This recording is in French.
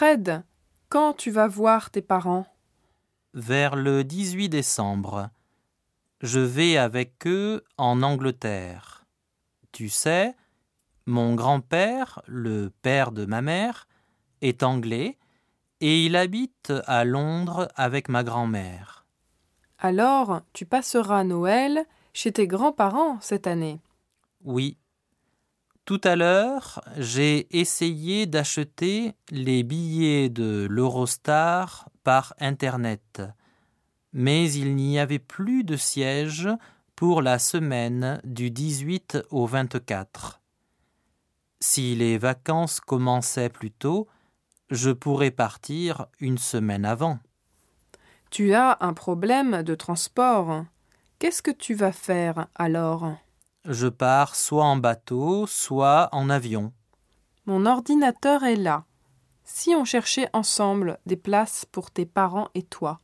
Fred, quand tu vas voir tes parents? Vers le 18 décembre. Je vais avec eux en Angleterre. Tu sais, mon grand-père, le père de ma mère, est anglais et il habite à Londres avec ma grand-mère. Alors, tu passeras Noël chez tes grands-parents cette année? Oui. Tout à l'heure, j'ai essayé d'acheter les billets de l'Eurostar par Internet, mais il n'y avait plus de sièges pour la semaine du 18 au 24. Si les vacances commençaient plus tôt, je pourrais partir une semaine avant. Tu as un problème de transport. Qu'est-ce que tu vas faire alors? Je pars soit en bateau, soit en avion. Mon ordinateur est là. Si on cherchait ensemble des places pour tes parents et toi